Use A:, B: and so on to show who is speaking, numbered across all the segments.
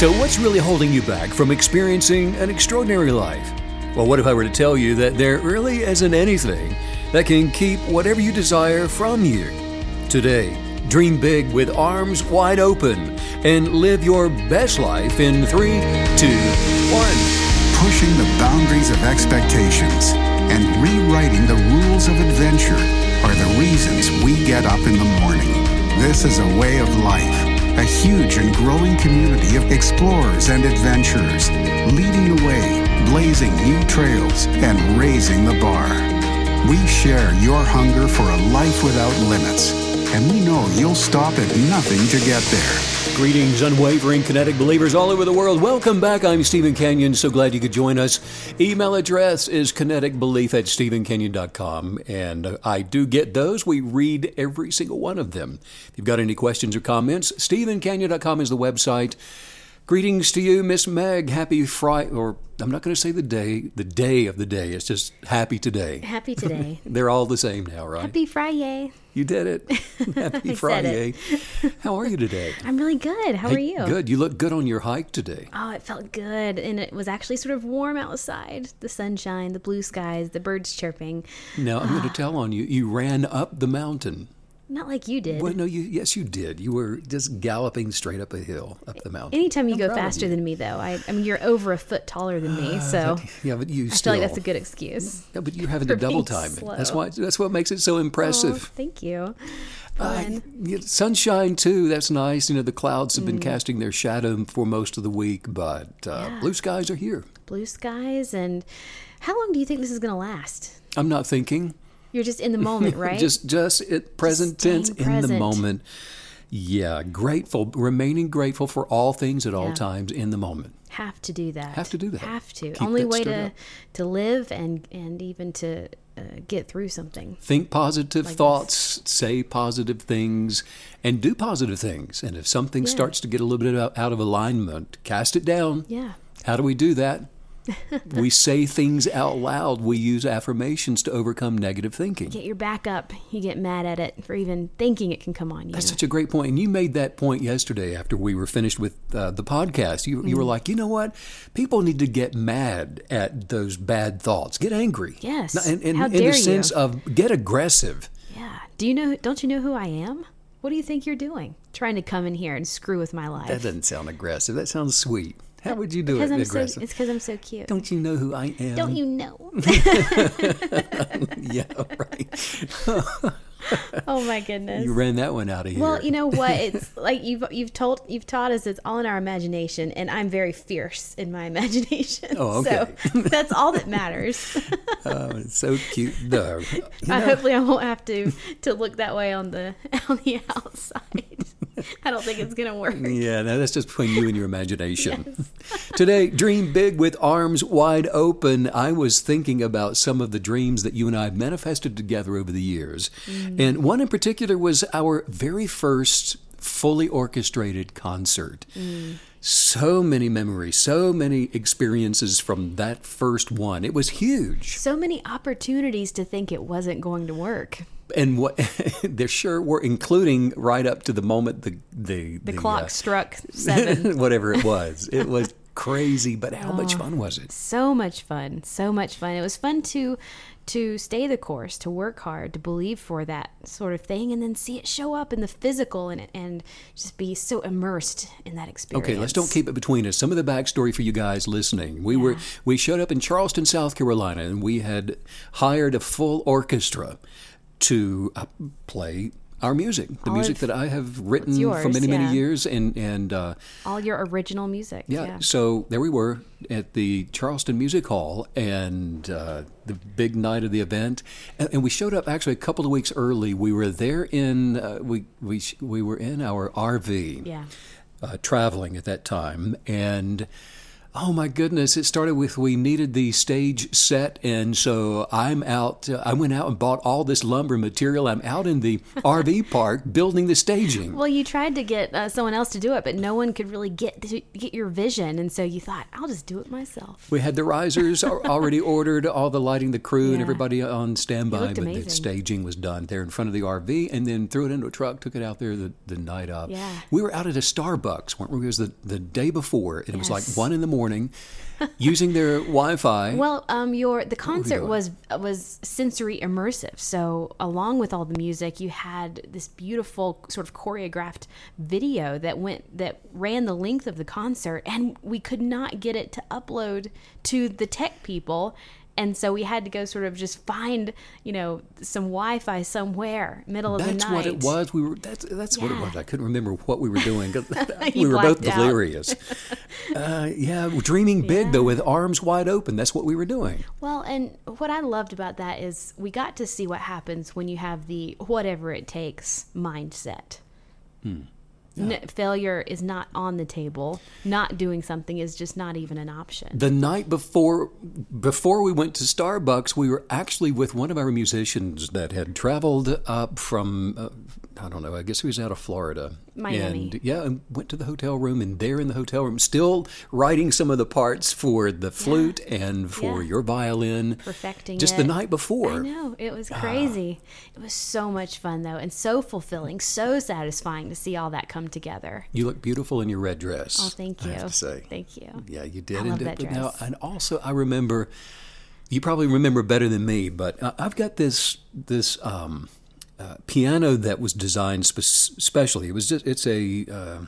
A: So, what's really holding you back from experiencing an extraordinary life? Well, what if I were to tell you that there really isn't anything that can keep whatever you desire from you? Today, dream big with arms wide open and live your best life in three, two, one.
B: Pushing the boundaries of expectations and rewriting the rules of adventure are the reasons we get up in the morning. This is a way of life, a huge and growing community of explorers and adventurers, leading the way, blazing new trails, and raising the bar. We share your hunger for a life without limits, and we know you'll stop at nothing to get there.
A: Greetings, unwavering kinetic believers all over the world. Welcome back. I'm Steven Canyon. So glad you could join us. Email address is kineticbelief at stevencanyon.com. And uh, I do get those. We read every single one of them. If you've got any questions or comments, stevencanyon.com is the website. Greetings to you, Miss Meg. Happy Friday, or I'm not going to say the day, the day of the day. It's just happy today.
C: Happy today.
A: They're all the same now, right?
C: Happy Friday.
A: You did it. Happy Friday.
C: said
A: How are you today?
C: I'm really good. How
A: Hey,
C: are you?
A: Good. You look good on your hike today.
C: Oh, it felt good. And it was actually sort of warm outside. The sunshine, the blue skies, the birds chirping.
A: Now I'm going to ah. tell on you. You ran up the mountain.
C: Not like you did.
A: Well, no, you yes, you did. You were just galloping straight up a hill, up the mountain.
C: Anytime you
A: I'm
C: go faster
A: you.
C: than me, though, I, I mean, you're over a foot taller than me, so
A: yeah, but you
C: I
A: still.
C: feel like that's a good excuse.
A: Yeah, but you're having to double time it. That's why. That's what makes it so
C: Oh,
A: impressive.
C: thank you.
A: Uh, sunshine too. That's nice. You know, the clouds have been
C: Mm.
A: casting their shadow for most of the week, but uh, blue skies are here.
C: blue skies. And how long do you think this is going to last?
A: I'm not thinking.
C: You're just in the moment, right?
A: Just, just at present tense,
C: staying
A: in the moment. Yeah, grateful, remaining grateful for all things at all
C: Yeah.
A: times in the moment.
C: have to do that.
A: Have to do that.
C: Have to.
A: Keep
C: Only way to
A: up.
C: to live and and even to uh, get through something.
A: Think positive
C: Like this.
A: thoughts, say positive things, and do positive things. And if something
C: Yeah.
A: starts to get a little bit out of alignment, cast it down.
C: Yeah.
A: How do we do that? we say things out loud. We use affirmations to overcome negative thinking.
C: Get your back up. You get mad at it for even thinking it can come on you.
A: That's such a great point. And you made that point yesterday after we were finished with uh, the podcast. You, you were
C: Mm.
A: like, you know what? People need to get mad at those bad thoughts, get angry.
C: Yes.
A: And, and
C: How
A: in
C: dare
A: the
C: you.
A: sense of get aggressive.
C: yeah. Do you know? Don't you know who I am? What do you think you're doing? Trying to come in here and screw with my life.
A: That doesn't sound aggressive. That sounds sweet. How would you do
C: because
A: it
C: I'm so.
A: aggressive?
C: It's because I'm so cute. Don't
A: you know who I am?
C: Don't you know?
A: yeah, right.
C: oh my goodness.
A: You ran that one out of here.
C: Well, you know what? It's like you've you've told you've taught us it's all in our imagination, and I'm very fierce in my imagination.
A: Oh, okay.
C: So that's all that matters.
A: Oh, it's so cute. No.
C: I hopefully I won't have to to look that way on the on the outside. I don't think it's gonna work.
A: Yeah, no, that's just between you and your imagination. Today, dream big with arms wide open. I was thinking about some of the dreams that you and I have manifested together over the years. Mm. And one in particular was our very first fully orchestrated concert. So many memories, so many experiences from that first one. It was huge.
C: So many opportunities to think it wasn't going to work.
A: And what there sure were, including right up to the moment the the,
C: The, clock
A: uh,
C: struck seven.
A: whatever it was. It was crazy, but how
C: Oh.
A: much fun was it?
C: so much fun. So much fun. It was fun to to stay the course, to work hard, to believe for that sort of thing, and then see it show up in the physical and and just be so immersed in that experience.
A: Okay, let's don't keep it between us. Some of the backstory for you guys listening. We were we showed up in Charleston, South Carolina, and we had hired a full orchestra to uh, play our music, the
C: All
A: music
C: of-
A: that I have written for
C: yours,
A: many many
C: yeah.
A: years, and and uh,
C: all your original music.
A: yeah,
C: Yeah.
A: So there we were at the Charleston Music Hall, and uh, the big night of the event, and, and we showed up actually a couple of weeks early. We were there in uh, we we we were in our RV
C: Yeah.
A: uh, traveling at that time, and Oh my goodness! It started with we needed the stage set, and so I'm out. Uh, I went out and bought all this lumber material. I'm out in the RV park building the staging.
C: Well, you tried to get uh, someone else to do it, but no one could really get to get your vision, and so you thought, "I'll just do it myself."
A: We had the risers already ordered, all the lighting, the crew, and everybody on standby. But the staging was done there in front of the RV, and then threw it into a truck, took it out there the, the night of.
C: Yeah.
A: We were out at a Starbucks, weren't we? It was the, the day before, and it was like one in the morning, using their Wi-Fi.
C: Well, um, your the concert was was sensory immersive. So along with all the music, you had this beautiful sort of choreographed video that went that ran the length of the concert, and we could not get it to upload to the tech people. And so we had to go sort of just find, you know, some Wi-Fi somewhere, middle of the night.
A: That's what it was. We were. That's that's what it was. I couldn't remember what we were doing. We were both delirious. uh, yeah, dreaming big though, with arms wide open. That's what we were doing.
C: Well, and what I loved about that is we got to see what happens when you have the whatever it takes mindset. N- failure is not on the table. Not doing something is just not even an option.
A: The night before, before we went to Starbucks, we were actually with one of our musicians that had traveled up from, uh, I don't know, I guess he was out of Florida.
C: Miami.
A: And yeah, and went to the hotel room, and there in the hotel room, still writing some of the parts for the flute and for
C: Yeah.
A: your violin.
C: Perfecting
A: Just
C: it.
A: the night before.
C: I know it was crazy. it was so much fun though, and so fulfilling, so satisfying to see all that come together.
A: You look beautiful in your red dress.
C: Oh, thank
A: I
C: you.
A: have to say.
C: Thank you.
A: Yeah, you did.
C: I
A: and,
C: love that
A: but now- and also, I remember. You probably remember better than me, but uh, I've got this this um, uh, piano that was designed spe- specially. It was just it's a uh,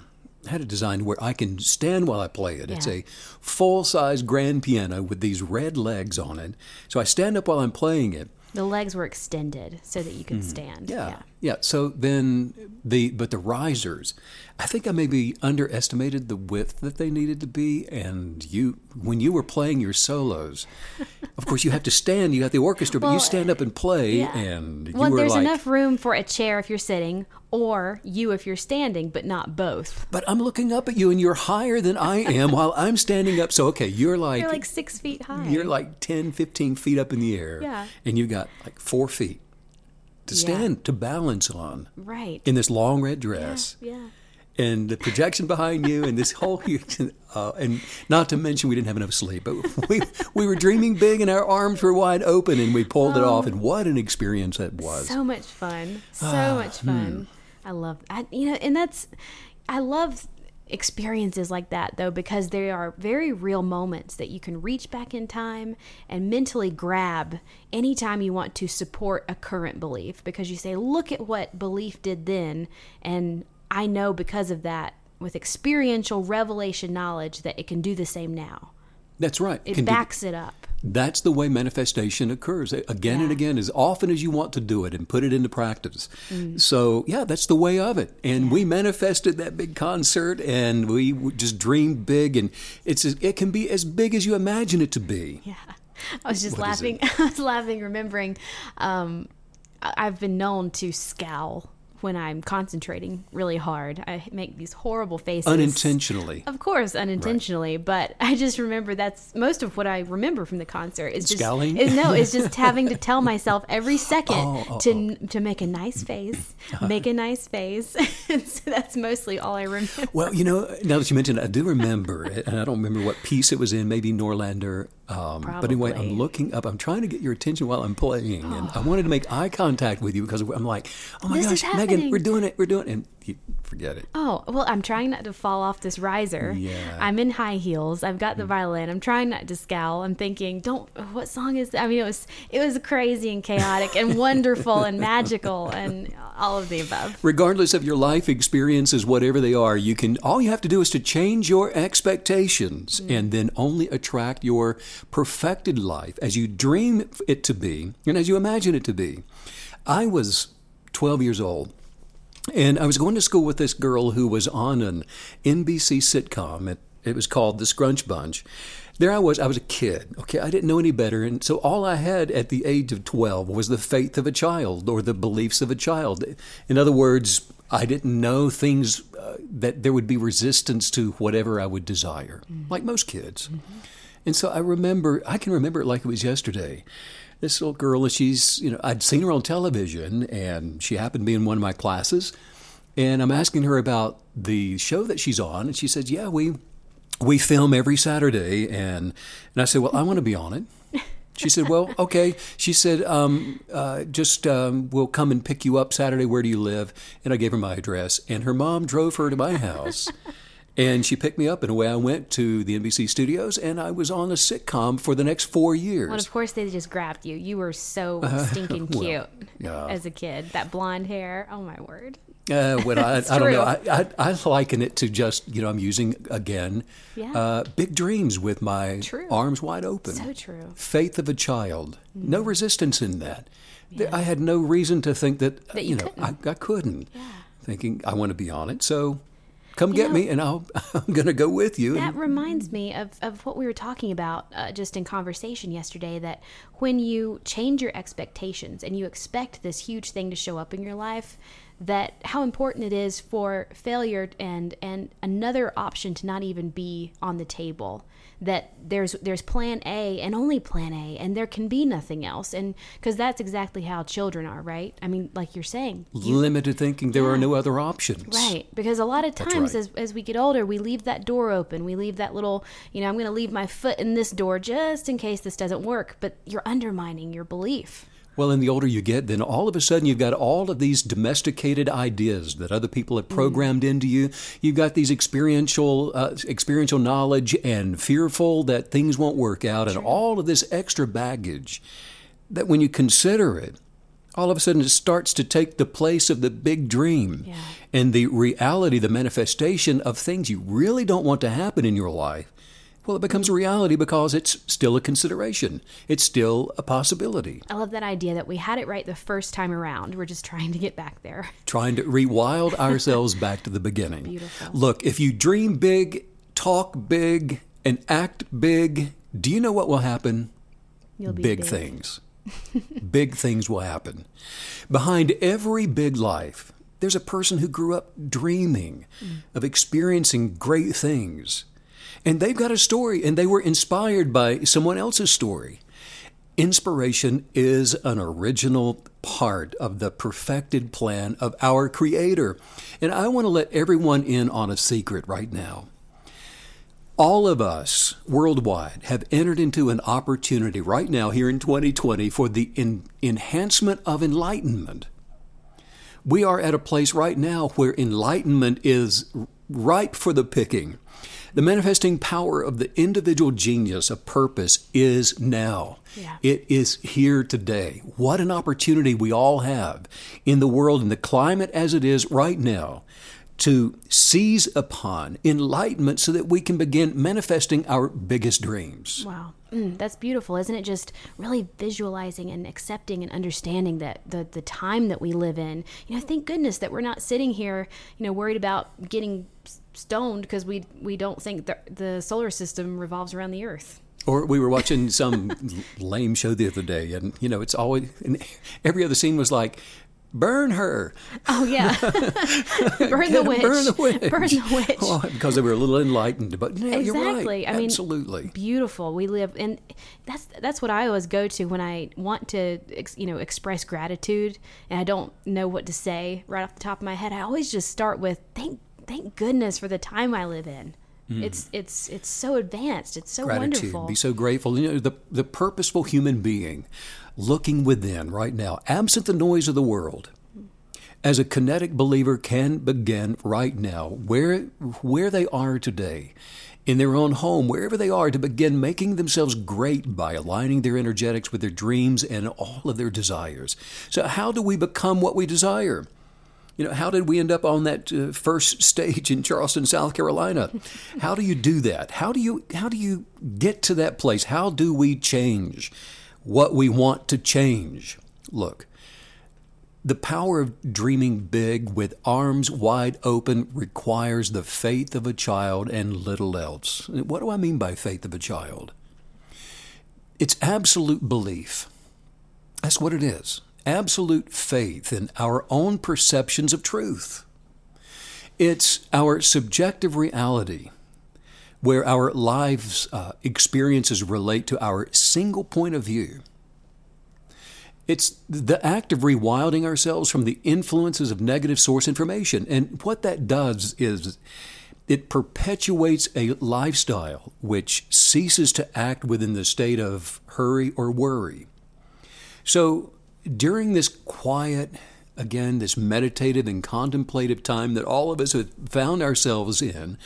A: had it designed where I can stand while I play it. It's a full size grand piano with these red legs on it. So I stand up while I'm playing it.
C: The legs were extended so that you could stand.
A: Hmm. Yeah. yeah. So then the but the risers, I think I maybe underestimated the width that they needed to be. And you, when you were playing your solos, of course you have to stand. You got the orchestra, but you stand up and play,
C: yeah.
A: and you
C: Well,
A: were
C: there's
A: like.
C: enough room for a chair if you're sitting, or you if you're standing, but not both.
A: But I'm looking up at you, and you're higher than I am while I'm standing up. So okay, you're like
C: You're like six feet high.
A: you're like 10, 15 feet up in the air,
C: Yeah.
A: and you've got like four feet to
C: Yeah.
A: stand to balance on
C: right.
A: in this long red dress.
C: yeah.
A: and the projection behind you and this whole uh, and not to mention we didn't have enough sleep but we we were dreaming big and our arms were wide open and we pulled it off and what an experience that was
C: So much fun. So
A: Ah,
C: much
A: hmm.
C: fun. I love I you know, and that's I love experiences like that though because they are very real moments that you can reach back in time and mentally grab anytime you want to support a current belief because you say look at what belief did then and I know because of that with experiential revelation knowledge that it can do the same now.
A: that's right
C: It
A: Can do-
C: backs it up.
A: That's the way manifestation occurs. Again and again as often as you want to do it and put it into practice.
C: Mm.
A: so yeah that's the way of it. And we manifested that big concert and we just dreamed big and it's it can be as big as you imagine it to be.
C: Yeah. I was just
A: What
C: laughing. I was laughing, remembering um, I've been known to scowl when I'm concentrating really hard. I make these horrible faces.
A: unintentionally
C: Of course, unintentionally, but I just remember that's most of what I remember from the concert is just
A: Scowling?
C: Is, no, it's just having to tell myself every second
A: Oh, oh,
C: to oh. to make a nice face, make a nice face. so that's mostly all I remember.
A: Well, you know, now that you mentioned it, I do remember it, and I don't remember what piece it was in, maybe Norlander. Um, but anyway, I'm looking up. I'm trying to get your attention while I'm playing, and I wanted to make eye contact with you because I'm like, oh my
C: This
A: gosh, Megan, we're doing it, we're doing it, and you forget it.
C: Oh, well, I'm trying not to fall off this riser.
A: Yeah. Mm.
C: I'm in high heels. I've got the violin. I'm trying not to scowl. I'm thinking, don't what song is that? I mean, it was it was crazy and chaotic and wonderful and magical and all of the above.
A: Regardless of your life experiences, whatever they are, you can. All you have to do is to change your expectations,
C: Mm.
A: and then only attract your perfected life as you dream it to be and as you imagine it to be. I was 12 years old. And I was going to school with this girl who was on an NBC sitcom. It, it was called The Scrunch Bunch. There I was, I was a kid, okay? I didn't know any better. And so all I had at the age of 12 was the faith of a child or the beliefs of a child. In other words, I didn't know things uh, that there would be resistance to whatever I would desire, like most kids. And so I remember, I can remember it like it was yesterday. This little girl, and she's, you know, I'd seen her on television and she happened to be in one of my classes. And I'm asking her about the show that she's on. And she says, Yeah, we, we film every Saturday. And, and I said, Well, I want to be on it. She said, Well, okay. She said, um, uh, Just um, we'll come and pick you up Saturday. Where do you live? And I gave her my address. And her mom drove her to my house. And she picked me up, and away I went to the NBC studios, and I was on a sitcom for the next four years.
C: Well, of course, they just grabbed you. You were so stinking
A: well,
C: cute
A: yeah.
C: as a kid. That blonde hair. Oh, my word.
A: Uh, when I, I don't know. I, I, I liken it to just, you know, I'm using again
C: Yeah.
A: uh, big dreams with my
C: True.
A: arms wide open.
C: So true. Mm.
A: Faith of a child. No resistance in that. There- I had no reason to think that,
C: That
A: you,
C: you
A: know,
C: couldn't.
A: I, I couldn't.
C: Yeah.
A: Thinking I want to be on it. So come
C: You
A: get
C: know-
A: me, and I'll, I'm going to go with you.
C: That
A: And-
C: reminds me of, of what we were talking about uh, just in conversation yesterday that when you change your expectations and you expect this huge thing to show up in your life, that how important it is for failure and and another option to not even be on the table that there's there's plan A and only plan A and there can be nothing else and because that's exactly how children are right I mean like you're saying you,
A: limited thinking. There are no other options.
C: Right, because a lot of times
A: right.
C: as, as we get older, we leave that door open. We leave that little, you know, I'm going to leave my foot in this door just in case this doesn't work. But you're undermining your belief.
A: Well, and the older you get, then all of a sudden you've got all of these domesticated ideas that other people have programmed into you. You've got these experiential, uh, experiential knowledge and fearful that things won't work out, and all of this extra baggage. That when you consider it, all of a sudden it starts to take the place of the big dream
C: Yeah.
A: and the reality, the manifestation of things you really don't want to happen in your life. Well, it becomes a reality because it's still a consideration. It's still a possibility.
C: I love that idea that we had it right the first time around. We're just trying to get back there.
A: trying to rewild ourselves back to the beginning.
C: Beautiful.
A: Look, if you dream big, talk big, and act big, do you know what will happen?
C: You'll be
A: big,
C: big.
A: things. big things will happen. Behind every big life, there's a person who grew up dreaming mm. of experiencing great things. And they've got a story, and they were inspired by someone else's story. Inspiration is an original part of the perfected plan of our Creator. And I want to let everyone in on a secret right now. All of us worldwide have entered into an opportunity right now here in 2020 for the en- enhancement of enlightenment. We are at a place right now where enlightenment is ripe for the picking. The manifesting power of the individual genius of purpose is now.
C: Yeah.
A: It is here today. What an opportunity we all have in the world, in the climate as it is right now, to seize upon enlightenment so that we can begin manifesting our biggest dreams.
C: Wow. Mm, that's beautiful, isn't it? Just really visualizing and accepting and understanding that the, the time that we live in. You know, thank goodness that we're not sitting here, you know, worried about getting stoned because we we don't think the, the solar system revolves around the earth.
A: Or we were watching some lame show the other day, and you know, it's always and every other scene was like, "Burn her,
C: Oh yeah, burn the witch,
A: burn the witch,
C: burn the witch.
A: Well, because they were a little enlightened. But yeah, you're right.
C: Exactly. I mean,
A: absolutely.
C: beautiful. We live, and that's that's what I always go to when I want to, ex, you know, express gratitude, and I don't know what to say right off the top of my head. I always just start with thank thank goodness for the time I live in. It's it's it's so advanced. It's so
A: Mm. Gratitude.
C: wonderful.
A: Be so grateful. You know, the the purposeful human being, looking within right now, absent the noise of the world. As a kinetic believer can begin right now, where where they are today, in their own home, wherever they are, to begin making themselves great by aligning their energetics with their dreams and all of their desires. So, how do we become what we desire? You know, how did we end up on that uh, first stage in Charleston, South Carolina? How do you do that? How do you how do you get to that place? How do we change what we want to change? Look, the power of dreaming big with arms wide open requires the faith of a child and little else. What do I mean by faith of a child? It's absolute belief. That's what it is. Absolute faith in our own perceptions of truth. It's our subjective reality where our lives' uh, experiences relate to our single point of view. It's the act of rewilding ourselves from the influences of negative source information. And what that does is it perpetuates a lifestyle which ceases to act within the state of hurry or worry. So during this quiet, again, this meditative and contemplative time that all of us have found ourselves in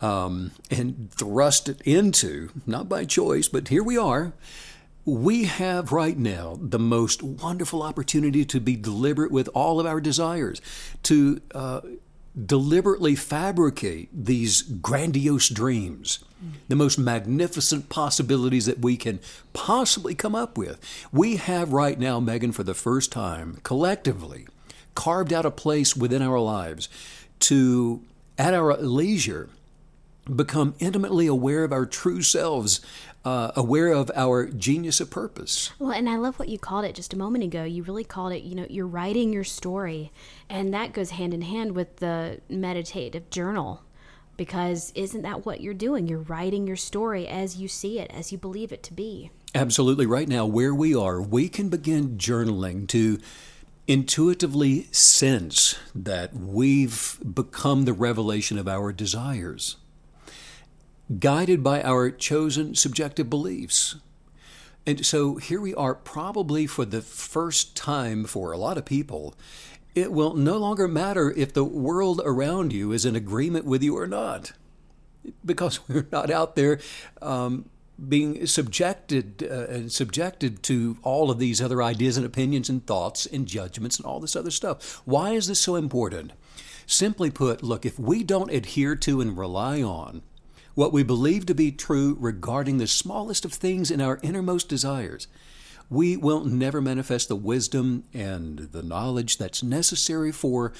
A: um, and thrust it into, not by choice, but here we are we have right now the most wonderful opportunity to be deliberate with all of our desires, to uh, deliberately fabricate these grandiose dreams, the most magnificent possibilities that we can possibly come up with. We have right now, Megan, for the first time, collectively, carved out a place within our lives to, at our leisure, become intimately aware of our true selves uh, aware of our genius of purpose.
C: Well, and I love what you called it just a moment ago. You really called it, you know, you're writing your story. And that goes hand in hand with the meditative journal. Because isn't that what you're doing? You're writing your story as you see it, as you believe it to be.
A: Absolutely. Right now, where we are, we can begin journaling to intuitively sense that we've become the revelation of our desires guided by our chosen subjective beliefs. And so here we are, probably for the first time for a lot of people. It will no longer matter if the world around you is in agreement with you or not, because we're not out there um, being subjected uh, and subjected to all of these other ideas and opinions and thoughts and judgments and all this other stuff. Why is this so important? Simply put, look, if we don't adhere to and rely on what we believe to be true regarding the smallest of things in our innermost desires, we will never manifest the wisdom and the knowledge that's necessary for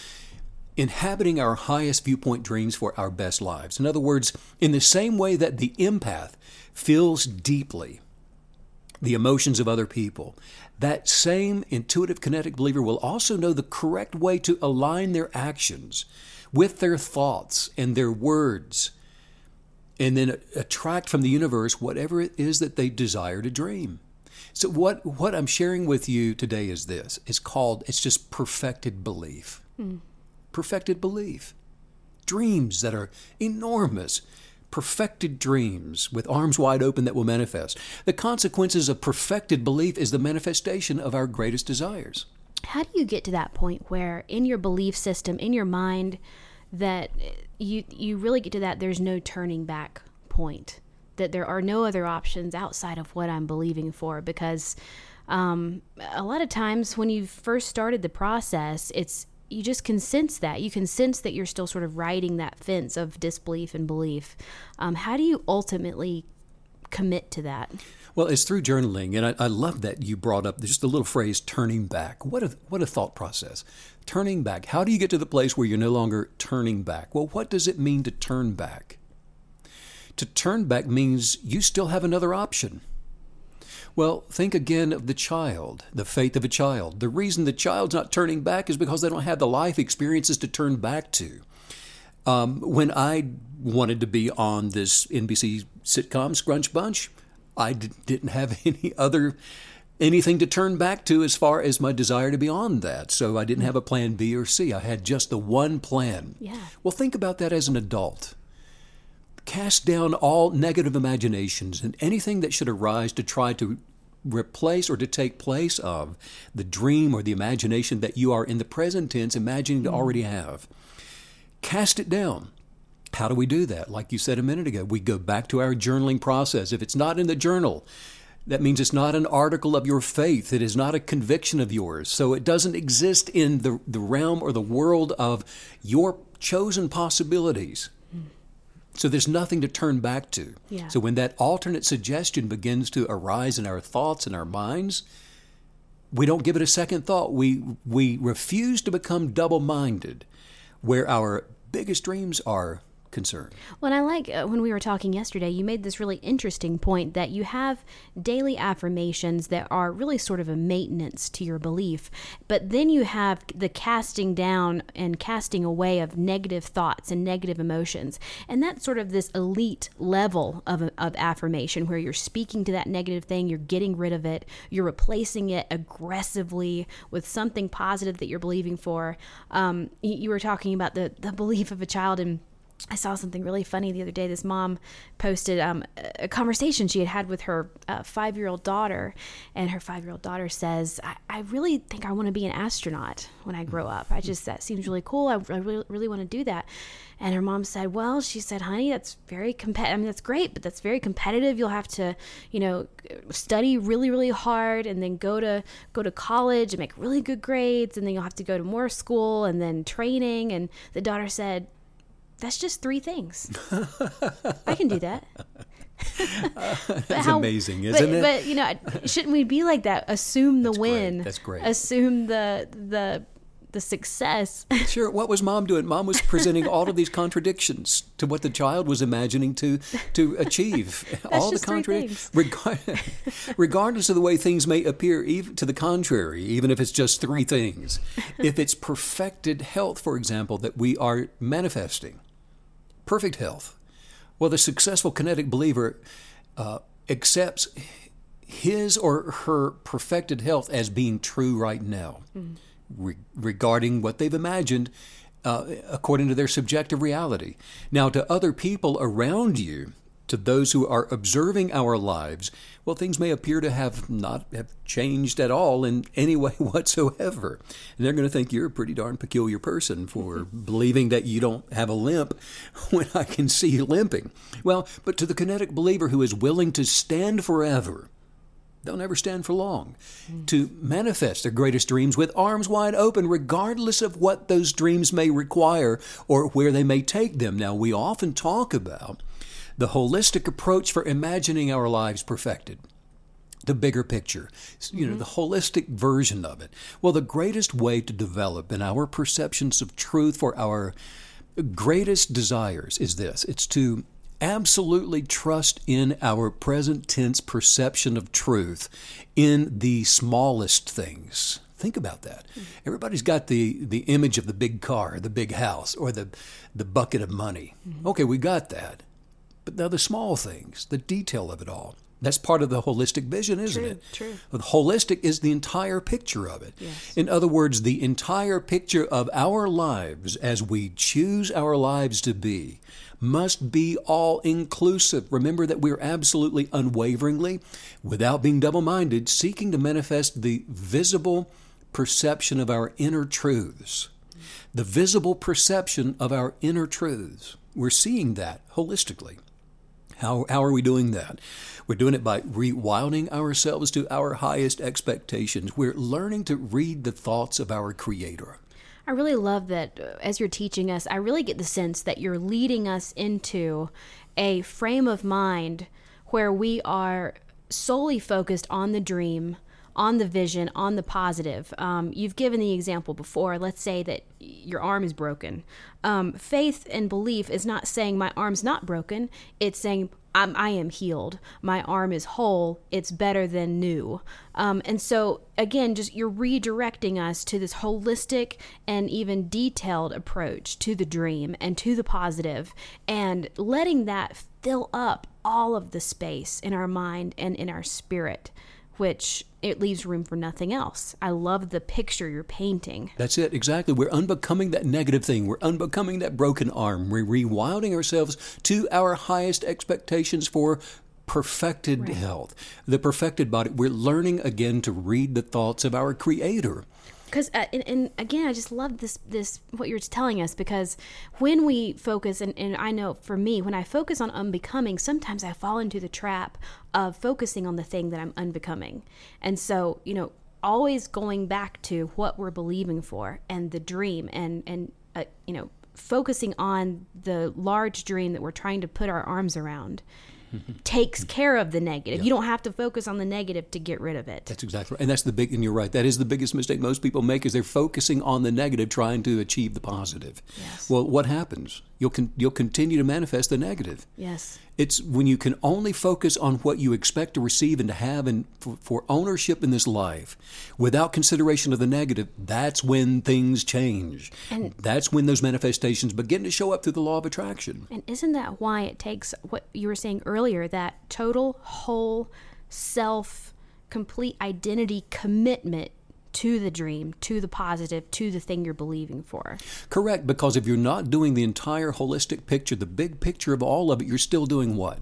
A: inhabiting our highest viewpoint dreams for our best lives. In other words, in the same way that the empath feels deeply the emotions of other people, that same intuitive kinetic believer will also know the correct way to align their actions with their thoughts and their words and then attract from the universe whatever it is that they desire to dream. So what what I'm sharing with you today is this. It's called it's just perfected belief. Mm. Perfected belief. Dreams that are enormous. Perfected dreams with arms wide open that will manifest. The consequences of perfected belief is the manifestation of our greatest desires.
C: How do you get to that point where in your belief system, in your mind, that you you really get to that there's no turning back point that there are no other options outside of what I'm believing for because um, a lot of times when you first started the process it's you just can sense that you can sense that you're still sort of riding that fence of disbelief and belief um, how do you ultimately commit to that
A: well, it's through journaling, and I, I, love that you brought up just a little phrase "turning back." What a what a thought process! Turning back. How do you get to the place where you're no longer turning back? Well, what does it mean to turn back? To turn back means you still have another option. Well, think again of the child, the faith of a child. The reason the child's not turning back is because they don't have the life experiences to turn back to. Um, when I wanted to be on this NBC sitcom Scrunch Bunch, I d- didn't have any other anything to turn back to as far as my desire to be on that. So I didn't have a plan B or C. I had just the one plan.
C: Yeah.
A: Well, think about that as an adult. Cast down all negative imaginations and anything that should arise to try to replace or to take place of the dream or the imagination that you are in the present tense imagining to already mm-hmm. have. Cast it down. How do we do that? Like you said a minute ago, we go back to our journaling process. If it's not in the journal, that means it's not an article of your faith. It is not a conviction of yours. So it doesn't exist in the, the realm or the world of your chosen possibilities. So there's nothing to turn back to.
C: Yeah.
A: So when that alternate suggestion begins to arise in our thoughts and our minds, we don't give it a second thought. We we refuse to become double-minded, where our biggest dreams are concerned.
C: Well, I like uh, when we were talking yesterday, you made this really interesting point that you have daily affirmations that are really sort of a maintenance to your belief, but then you have the casting down and casting away of negative thoughts and negative emotions. And that's sort of this elite level of, of affirmation where you're speaking to that negative thing, you're getting rid of it, you're replacing it aggressively with something positive that you're believing for. Um, you, you were talking about the, the belief of a child in I saw something really funny the other day. This mom posted um, a conversation she had had with her uh, five year old daughter, and her five year old daughter says, I, I, really think I want to be an astronaut when I grow up. I just, that seems really cool. I, I really, really want to do that. And her mom said, Well, she said, honey, that's very competitive. I mean, that's great, but that's very competitive. You'll have to, you know, study really, really hard and then go to go to college and make really good grades. And then you'll have to go to more school and then training. And the daughter said, that's just three things. I can do that.
A: That's how, amazing, isn't
C: but,
A: it?
C: But you know, shouldn't we be like that? Assume the
A: That's
C: win.
A: Great. That's great.
C: Assume the the the success.
A: sure. What was mom doing? Mom was presenting all of these contradictions to what the child was imagining to to achieve. all the contradictions, regard, regardless of the way things may appear. Even to the contrary, even if it's just three things, if it's perfected health, for example, that we are manifesting perfect health. Well, the successful kinetic believer uh, accepts his or her perfected health as being true right now mm. re- regarding what they've imagined uh, according to their subjective reality. Now, to other people around you, to those who are observing our lives, well, things may appear to have not have changed at all in any way whatsoever. And they're going to think you're a pretty darn peculiar person for believing that you don't have a limp when I can see you limping. Well, but to the kinetic believer who is willing to stand forever, they'll never stand for long. Mm. To manifest their greatest dreams with arms wide open, regardless of what those dreams may require or where they may take them. Now, we often talk about the holistic approach for imagining our lives perfected the bigger picture, you know, mm-hmm. the holistic version of it. Well, the greatest way to develop in our perceptions of truth for our greatest desires is this it's to absolutely trust in our present tense perception of truth in the smallest things. Think about that. Mm-hmm. Everybody's got the, the image of the big car, the big house, or the, the bucket of money. Mm-hmm. Okay, we got that. But now the small things, the detail of it all. That's part of the holistic vision, isn't
C: true,
A: it?
C: True.
A: The holistic is the entire picture of it.
C: Yes.
A: In other words, the entire picture of our lives as we choose our lives to be must be all inclusive. Remember that we're absolutely unwaveringly, without being double minded, seeking to manifest the visible perception of our inner truths. The visible perception of our inner truths. We're seeing that holistically. How, how are we doing that? We're doing it by rewilding ourselves to our highest expectations. We're learning to read the thoughts of our Creator.
C: I really love that uh, as you're teaching us, I really get the sense that you're leading us into a frame of mind where we are solely focused on the dream on the vision, on the positive. Um, you've given the example before. Let's say that your arm is broken. Um, faith and belief is not saying my arm's not broken, it's saying I'm, I am healed. My arm is whole. It's better than new. Um, and so, again, just you're redirecting us to this holistic and even detailed approach to the dream and to the positive, and letting that fill up all of the space in our mind and in our spirit which it leaves room for nothing else. I love the picture you're painting.
A: That's it, exactly. We're unbecoming that negative thing. We're unbecoming that broken arm. We're rewilding ourselves to our highest expectations for perfected right. health, the perfected body. We're learning again to read the thoughts of our Creator
C: because uh, and, and, again i just love this this what you're telling us because when we focus and, and i know for me when i focus on unbecoming sometimes i fall into the trap of focusing on the thing that i'm unbecoming. And so you know always going back to what we're believing for and the dream and and uh, you know focusing on the large dream that we're trying to put our arms around takes mm-hmm. care of the negative. You don't have to focus on the negative to get rid of it.
A: That's exactly right. And that's the big, and you're right. That is the biggest mistake most people make is they're focusing on the negative, trying to achieve the positive.
C: Yes.
A: Well, what happens? You'll, con- you'll continue to manifest the negative.
C: Yes.
A: It's when you can only focus on what you expect to receive and to have and for, for ownership in this life without consideration of the negative, that's when things change.
C: And-
A: that's when those manifestations begin to show up through the law of attraction.
C: And isn't that why it takes what you were saying earlier that total, whole, self, complete identity commitment to the dream, to the positive, to the thing you're believing for?
A: Correct, because if you're not doing the entire holistic picture, the big picture of all of it, you're still doing what?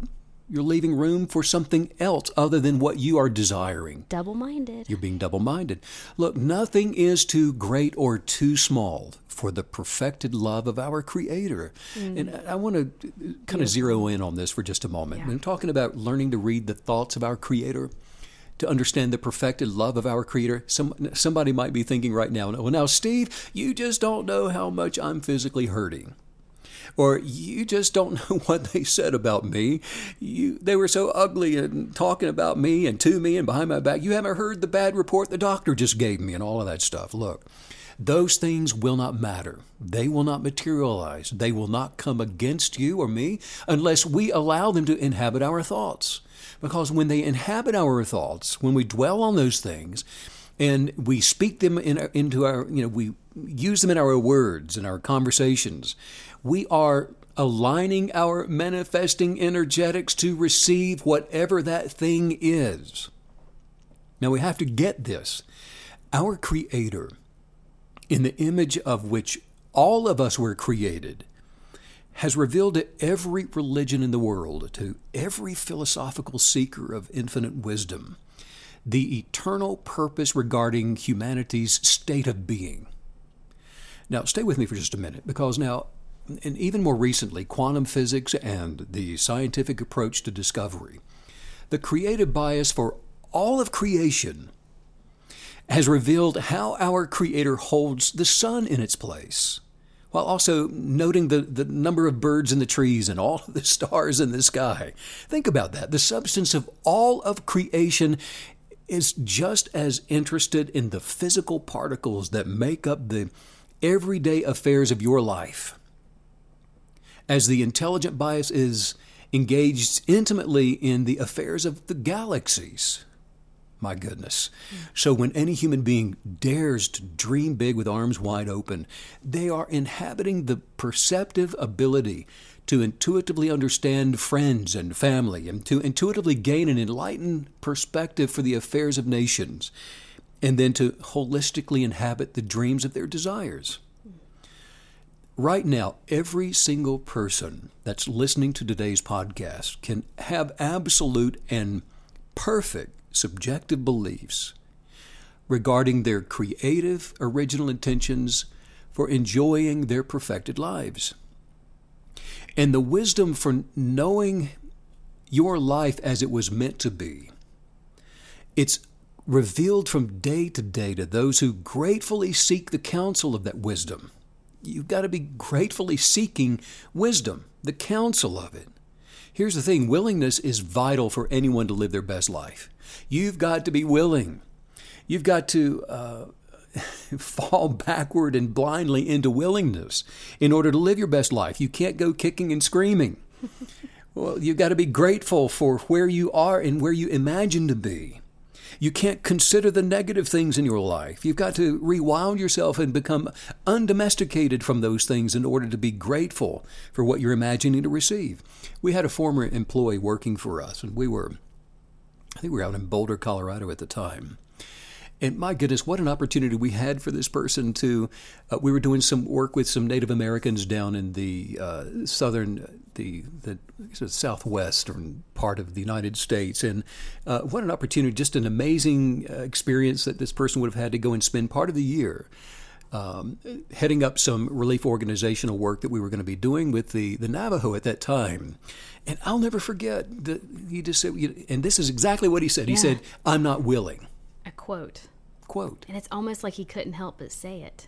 A: You're leaving room for something else other than what you are desiring.
C: Double minded.
A: You're being double minded. Look, nothing is too great or too small for the perfected love of our Creator. Mm. And I want to kind of zero in on this for just a moment.
C: Yeah.
A: I'm talking about learning to read the thoughts of our Creator. To understand the perfected love of our Creator, some somebody might be thinking right now, "Well, now, Steve, you just don't know how much I'm physically hurting." or you just don't know what they said about me. You, they were so ugly and talking about me and to me and behind my back. You haven't heard the bad report the doctor just gave me and all of that stuff. Look, those things will not matter. They will not materialize. They will not come against you or me unless we allow them to inhabit our thoughts. Because when they inhabit our thoughts, when we dwell on those things, and we speak them in, into our, you know, we use them in our words and our conversations, we are aligning our manifesting energetics to receive whatever that thing is. Now we have to get this. Our Creator, in the image of which all of us were created, has revealed to every religion in the world, to every philosophical seeker of infinite wisdom, the eternal purpose regarding humanity's state of being. Now, stay with me for just a minute because now, and even more recently, quantum physics and the scientific approach to discovery, the creative bias for all of creation has revealed how our Creator holds the sun in its place, while also noting the, the number of birds in the trees and all of the stars in the sky. Think about that. The substance of all of creation is just as interested in the physical particles that make up the everyday affairs of your life as the intelligent bias is engaged intimately in the affairs of the galaxies. My goodness. So, when any human being dares to dream big with arms wide open, they are inhabiting the perceptive ability to intuitively understand friends and family and to intuitively gain an enlightened perspective for the affairs of nations, and then to holistically inhabit the dreams of their desires. Right now, every single person that's listening to today's podcast can have absolute and perfect subjective beliefs regarding their creative, original intentions for enjoying their perfected lives. And the wisdom for knowing your life as it was meant to be. It's revealed from day to day to those who gratefully seek the counsel of that wisdom. You've got to be gratefully seeking wisdom, the counsel of it. Here's the thing willingness is vital for anyone to live their best life. You've got to be willing. You've got to uh, fall backward and blindly into willingness in order to live your best life. You can't go kicking and screaming. well, you've got to be grateful for where you are and where you imagine to be. You can't consider the negative things in your life. You've got to rewild yourself and become undomesticated from those things in order to be grateful for what you're imagining to receive. We had a former employee working for us, and we were, I think we were out in Boulder, Colorado at the time. And my goodness, what an opportunity we had for this person to. Uh, we were doing some work with some Native Americans down in the uh, southern, the the southwestern part of the United States, and uh, what an opportunity! Just an amazing uh, experience that this person would have had to go and spend part of the year. Um, heading up some relief organizational work that we were going to be doing with the, the Navajo at that time. And I'll never forget that he just said, and this is exactly what he said. He said, I'm not willing.
C: A quote.
A: Quote.
C: And it's almost like he couldn't help but say it.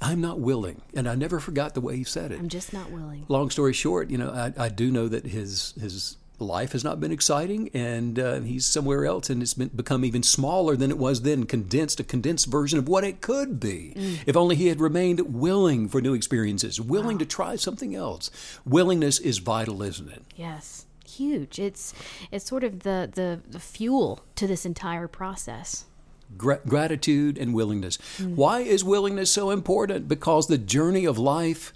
A: I'm not willing. And I never forgot the way he said it.
C: I'm just not willing.
A: Long story short, you know, I, I do know that his his life has not been exciting, and uh, he's somewhere else, and it's been, become even smaller than it was then, condensed, a condensed version of what it could be. Mm. If only he had remained willing for new experiences, willing wow. to try something else. Willingness is vital, isn't it?
C: Yes, huge. It's it's sort of the the, the fuel to this entire process.
A: gratitude and willingness. Mm. Why is willingness so important? Because the journey of life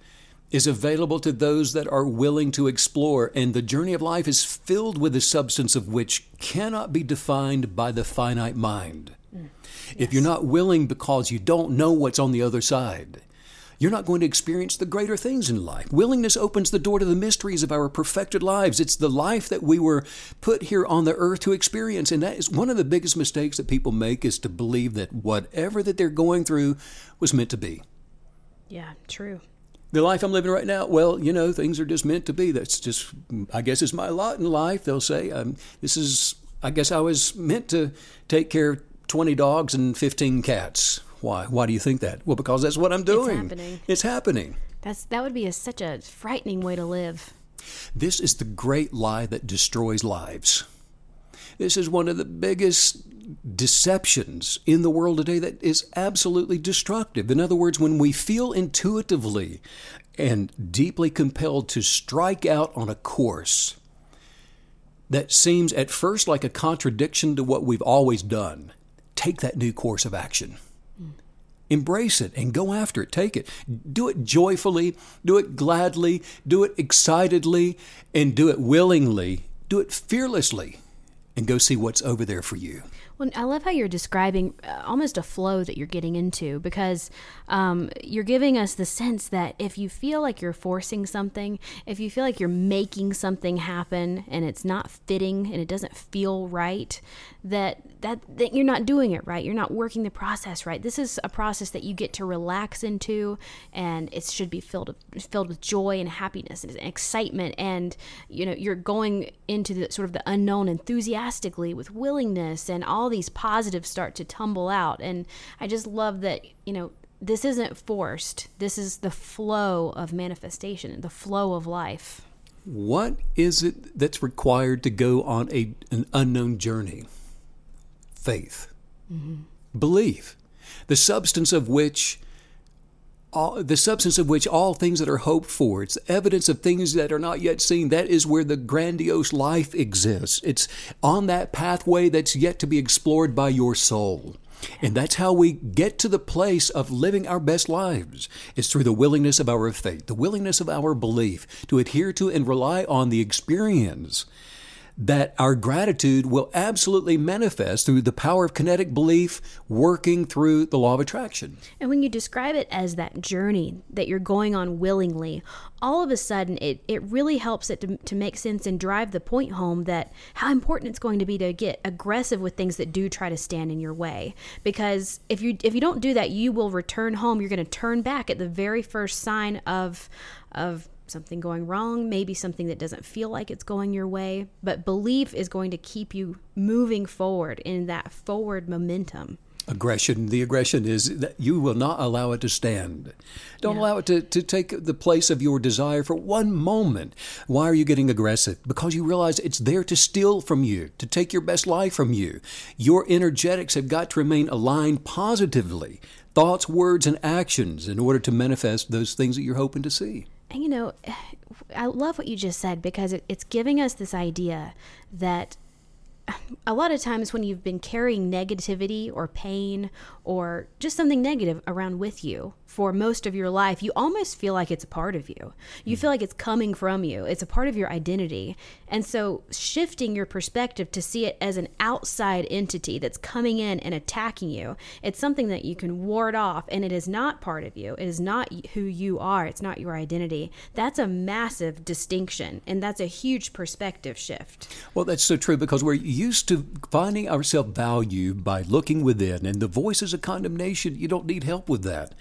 A: is available to those that are willing to explore, and the journey of life is filled with a substance of which cannot be defined by the finite mind. Mm. Yes. If you're not willing because you don't know what's on the other side, you're not going to experience the greater things in life. Willingness opens the door to the mysteries of our perfected lives. It's the life that we were put here on the earth to experience. And that is one of the biggest mistakes that people make is to believe that whatever that they're going through was meant to be.
C: Yeah, true
A: the life I'm living right now, well, you know, things are just meant to be. That's just, I guess, it's my lot in life. They'll say, um, this is, I guess, I was meant to take care of 20 dogs and 15 cats. Why? Why do you think that? Well, because that's what I'm doing.
C: It's happening.
A: It's happening.
C: That's that would be a, such a frightening way to live.
A: This is the great lie that destroys lives. This is one of the biggest deceptions in the world today that is absolutely destructive. In other words, when we feel intuitively and deeply compelled to strike out on a course that seems at first like a contradiction to what we've always done, take that new course of action. Embrace it and go after it. Take it. Do it joyfully, do it gladly, do it excitedly, and do it willingly. Do it fearlessly and go see what's over there for you.
C: Well, I love how you're describing uh, almost a flow that you're getting into because um, you're giving us the sense that if you feel like you're forcing something, if you feel like you're making something happen and it's not fitting and it doesn't feel right, that that, that you're not doing it right. You're not working the process right. This is a process that you get to relax into, and it should be filled filled with joy and happiness and excitement. And you know, you're going into the sort of the unknown enthusiastically with willingness and all these positives start to tumble out. And I just love that, you know, this isn't forced. This is the flow of manifestation, the flow of life.
A: What is it that's required to go on a, an unknown journey? Faith, mm-hmm. belief, the substance of which all, the substance of which all things that are hoped for. It's evidence of things that are not yet seen. That is where the grandiose life exists. It's on that pathway that's yet to be explored by your soul. And that's how we get to the place of living our best lives. It's through the willingness of our faith, the willingness of our belief to adhere to and rely on the experience that our gratitude will absolutely manifest through the power of kinetic belief working through the law of attraction.
C: And when you describe it as that journey that you're going on willingly, all of a sudden it, it really helps it to, to make sense and drive the point home that how important it's going to be to get aggressive with things that do try to stand in your way. Because if you if you don't do that, you will return home. You're going to turn back at the very first sign of of something going wrong, maybe something that doesn't feel like it's going your way, but belief is going to keep you moving forward in that forward momentum.
A: Aggression, the aggression is that you will not allow it to stand. Don't yeah. allow it to, to take the place of your desire for one moment. Why are you getting aggressive? Because you realize it's there to steal from you, to take your best life from you. Your energetics have got to remain aligned positively thoughts, words, and actions in order to manifest those things that you're hoping to see.
C: You know, I love what you just said because it's giving us this idea that a lot of times when you've been carrying negativity or pain or just something negative around with you for most of your life, you almost feel like it's a part of you. You hmm. feel like it's coming from you, it's a part of your identity. And so, shifting your perspective to see it as an outside entity that's coming in and attacking you, it's something that you can ward off, and it is not part of you. It is not who you are, it's not your identity. That's a massive distinction, and that's a huge perspective shift.
A: Well, that's so true because we're used to finding our self value by looking within, and the voices of condemnation, you don't need help with that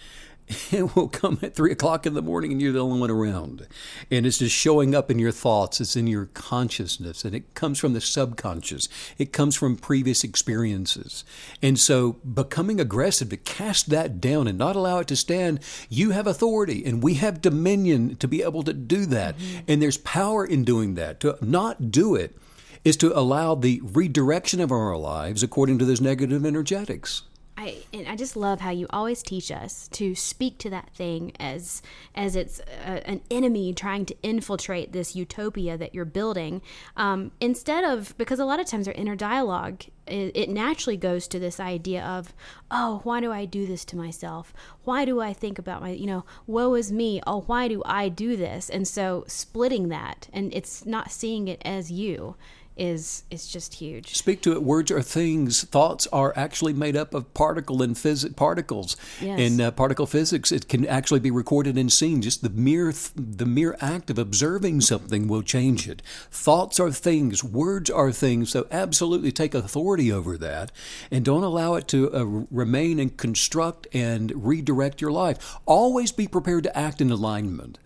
A: it will come at three o'clock in the morning and you're the only one around. And it's just showing up in your thoughts, it's in your consciousness, and it comes from the subconscious, it comes from previous experiences. And so, becoming aggressive to cast that down and not allow it to stand, you have authority, and we have dominion to be able to do that. Mm-hmm. And there's power in doing that. To not do it is to allow the redirection of our lives according to those negative energetics.
C: I and I just love how you always teach us to speak to that thing as as it's a, an enemy trying to infiltrate this utopia that you're building, um, instead of because a lot of times our inner dialogue it, it naturally goes to this idea of oh why do I do this to myself? Why do I think about my you know woe is me? Oh why do I do this? And so splitting that and it's not seeing it as you is is just huge.
A: Speak to it. Words are things. Thoughts are actually made up of particle and phys- particles. Yes. In uh, particle physics, it can actually be recorded and seen. Just the mere th- the mere act of observing something will change it. Thoughts are things. Words are things. So absolutely take authority over that, and don't allow it to uh, remain and construct and redirect your life. Always be prepared to act in alignment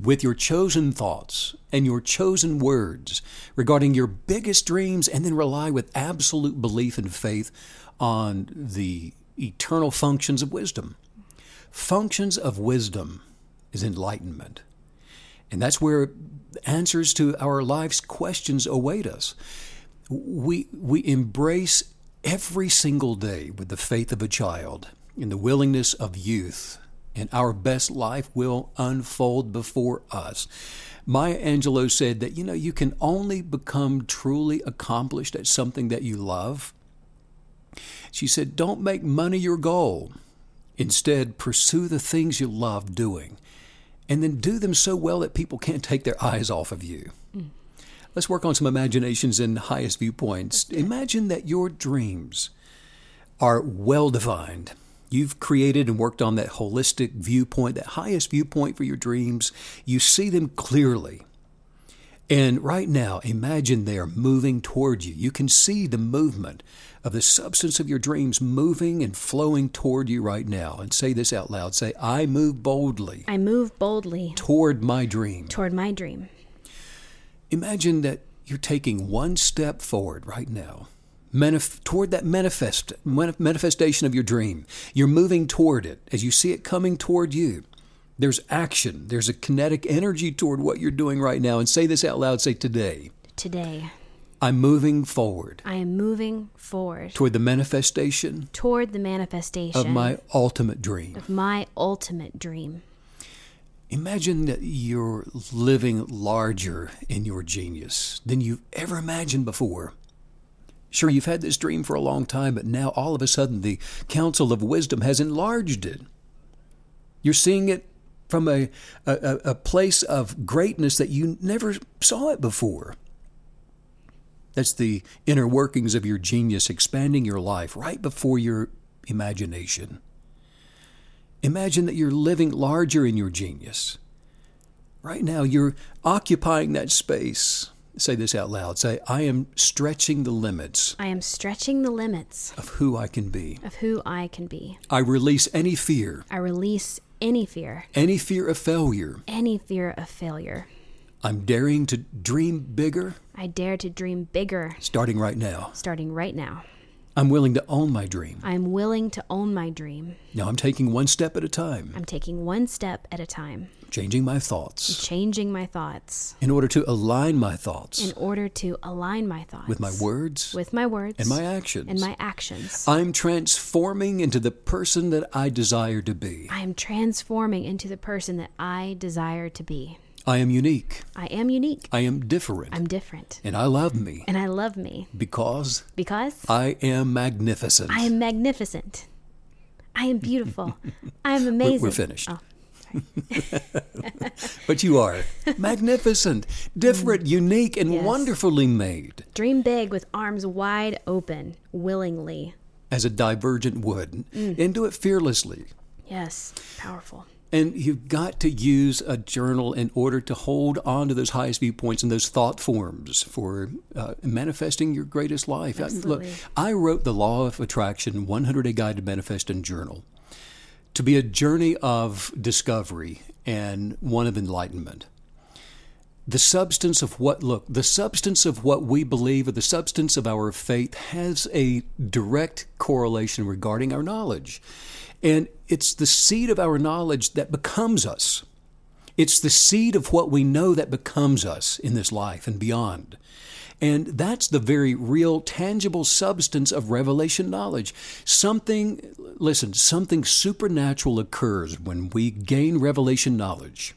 A: with your chosen thoughts and your chosen words regarding your biggest dreams, and then rely with absolute belief and faith on the eternal functions of wisdom. Functions of wisdom is enlightenment. And that's where answers to our life's questions await us. We, we embrace every single day with the faith of a child and the willingness of youth and our best life will unfold before us. Maya Angelou said that, you know, you can only become truly accomplished at something that you love. She said, don't make money your goal. Instead, pursue the things you love doing, and then do them so well that people can't take their eyes off of you. Mm. Let's work on some imaginations and highest viewpoints. Imagine that your dreams are well defined You've created and worked on that holistic viewpoint, that highest viewpoint for your dreams. You see them clearly. And right now, imagine they are moving toward you. You can see the movement of the substance of your dreams moving and flowing toward you right now. And say this out loud say, I move boldly.
C: I move boldly
A: toward my dream.
C: Toward my dream.
A: Imagine that you're taking one step forward right now manif- toward that manifest manifestation of your dream. You're moving toward it as you see it coming toward you. There's action. There's a kinetic energy toward what you're doing right now. And say this out loud. Say today.
C: Today.
A: I'm moving forward.
C: I am moving forward
A: toward the manifestation.
C: Toward the manifestation
A: of my ultimate dream.
C: Of my ultimate dream.
A: Imagine that you're living larger in your genius than you've ever imagined before. Sure, you've had this dream for a long time, but now all of a sudden the counsel of wisdom has enlarged it. You're seeing it from a, a, a place of greatness that you never saw it before. That's the inner workings of your genius expanding your life right before your imagination. Imagine that you're living larger in your genius. Right now, you're occupying that space Say this out loud. Say, I am stretching the limits.
C: I am stretching the limits
A: of who I can be.
C: Of who I can be.
A: I release any fear.
C: I release any fear.
A: Any fear of failure.
C: Any fear of failure.
A: I'm daring to dream bigger.
C: I dare to dream bigger.
A: Starting right now.
C: Starting right now.
A: I'm willing to own my dream.
C: I'm willing to own my dream.
A: Now I'm taking one step at a time.
C: I'm taking one step at a time.
A: Changing my thoughts.
C: Changing my thoughts.
A: In order to align my thoughts.
C: In order to align my thoughts.
A: With my words.
C: With my words.
A: And my actions.
C: And my actions.
A: I'm transforming into the person that I desire to be.
C: I am transforming into the person that I desire to be.
A: I am unique.
C: I am unique.
A: I am different.
C: I'm different.
A: And I love me.
C: And I love me.
A: Because
C: Because
A: I am magnificent.
C: I am magnificent. I am beautiful. I am amazing.
A: We're, we're finished. Oh. but you are magnificent, different, mm. unique, and yes. wonderfully made.
C: Dream big with arms wide open, willingly.
A: As a divergent would, mm. and do it fearlessly.
C: Yes, powerful.
A: And you've got to use a journal in order to hold on to those highest viewpoints and those thought forms for uh, manifesting your greatest life.
C: Absolutely.
A: I, look, I wrote the Law of Attraction 100 Day Guide to Manifest in Journal to be a journey of discovery and one of enlightenment. The substance of what, look, the substance of what we believe or the substance of our faith has a direct correlation regarding our knowledge. And it's the seed of our knowledge that becomes us. It's the seed of what we know that becomes us in this life and beyond. And that's the very real, tangible substance of revelation knowledge. Something, listen, something supernatural occurs when we gain revelation knowledge.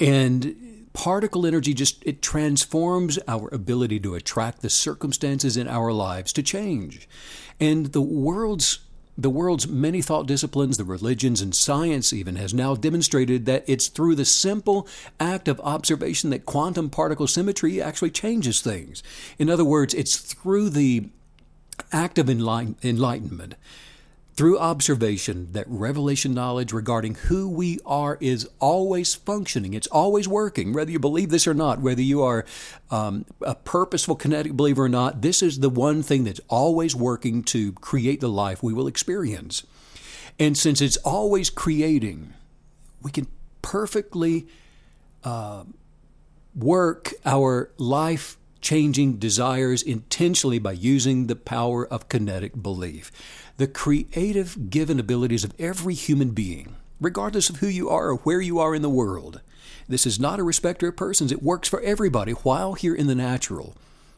A: And particle energy just it transforms our ability to attract the circumstances in our lives to change. And the world's the world's many thought disciplines, the religions, and science even has now demonstrated that it's through the simple act of observation that quantum particle symmetry actually changes things. In other words, it's through the act of enlightenment through observation that revelation knowledge regarding who we are is always functioning. It's always working, whether you believe this or not, whether you are um, a purposeful kinetic believer or not. This is the one thing that's always working to create the life we will experience. And since it's always creating, we can perfectly uh, work our life changing desires intentionally by using the power of kinetic belief the creative given abilities of every human being, regardless of who you are or where you are in the world. This is not a respecter of persons. It works for everybody while here in the natural,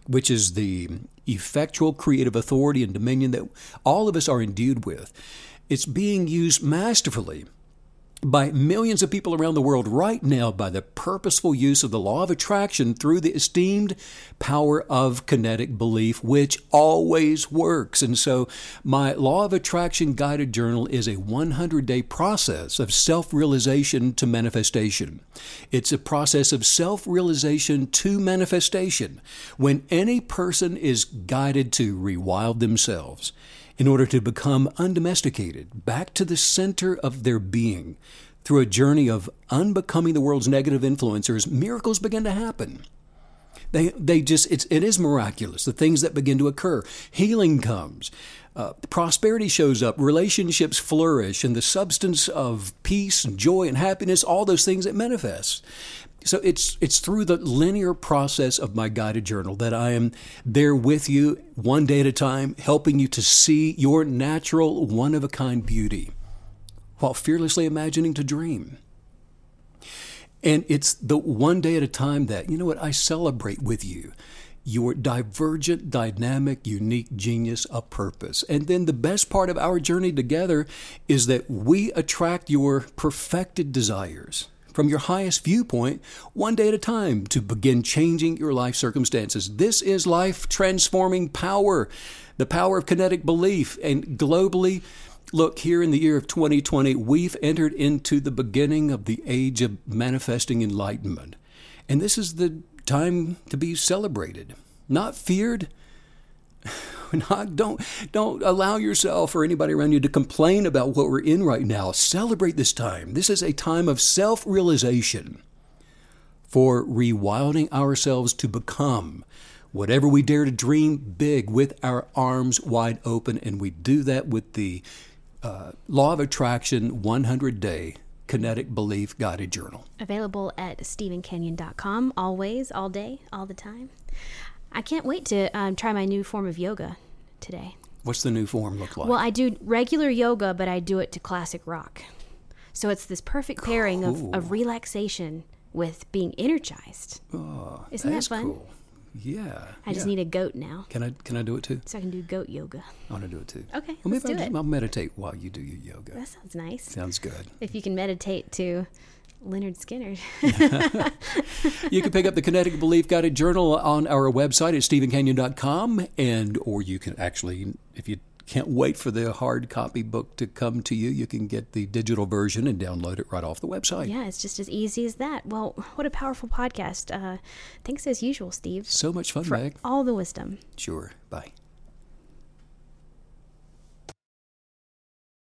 A: which is the effectual creative authority and dominion that all of us are endued with. It's being used masterfully by millions of people around the world right now by the purposeful use of the law of attraction through the esteemed power of kinetic belief, which always works. And so, my law of attraction guided journal is a 100 day process of self realization to manifestation. It's a process of self realization to manifestation when any person is guided to rewild themselves in order to become undomesticated, back to the center of their being. Through a journey of unbecoming the world's negative influencers, miracles begin to happen. They, they just, it's, it is miraculous, the things that begin to occur. Healing comes, uh, prosperity shows up, relationships flourish, and the substance of peace and joy and happiness, all those things that manifest. So it's it's through the linear process of my guided journal that I am there with you one day at a time, helping you to see your natural one of a kind beauty while fearlessly imagining to dream. And it's the one day at a time that, you know what, I celebrate with you your divergent, dynamic, unique genius of purpose. And then the best part of our journey together is that we attract your perfected desires from your highest viewpoint, one day at a time, to begin changing your life circumstances. This is life transforming power, the power of kinetic belief. And globally, look, here in the year of 2020, we've entered into the beginning of the age of manifesting enlightenment. And this is the time to be celebrated, not feared. Not, don't don't allow yourself or anybody around you to complain about what we're in right now. Celebrate this time. This is a time of self-realization for rewilding ourselves to become whatever we dare to dream big with our arms wide open, and we do that with the uh, Law of Attraction 100 Day Kinetic Belief Guided Journal.
C: Available at StevenCanyon.com, always, all day, all the time. I can't wait to um, try my new form of yoga today.
A: What's the new form look like?
C: Well, I do regular yoga, but I do it to classic rock. So it's this perfect pairing cool. of, of relaxation with being energized. Oh, Isn't that fun? Cool.
A: Yeah.
C: I just need a goat now.
A: Can I can I do it too?
C: So I can do goat yoga.
A: I want to do it too.
C: Okay.
A: Well,
C: maybe
A: I'll,
C: just,
A: I'll meditate while you do your yoga.
C: That sounds nice.
A: Sounds good.
C: If you can meditate to Lynyrd Skynyrd.
A: you can pick up the Kinetic Belief Guided Journal on our website at stevencanyon.com, and or you can actually, if you can't wait for the hard copy book to come to you, you can get the digital version and download it right off the website.
C: Yeah, it's just as easy as that. Well, what a powerful podcast. Uh, thanks as usual, Steve.
A: So much fun,
C: for
A: Meg.
C: All the wisdom.
A: Sure. Bye.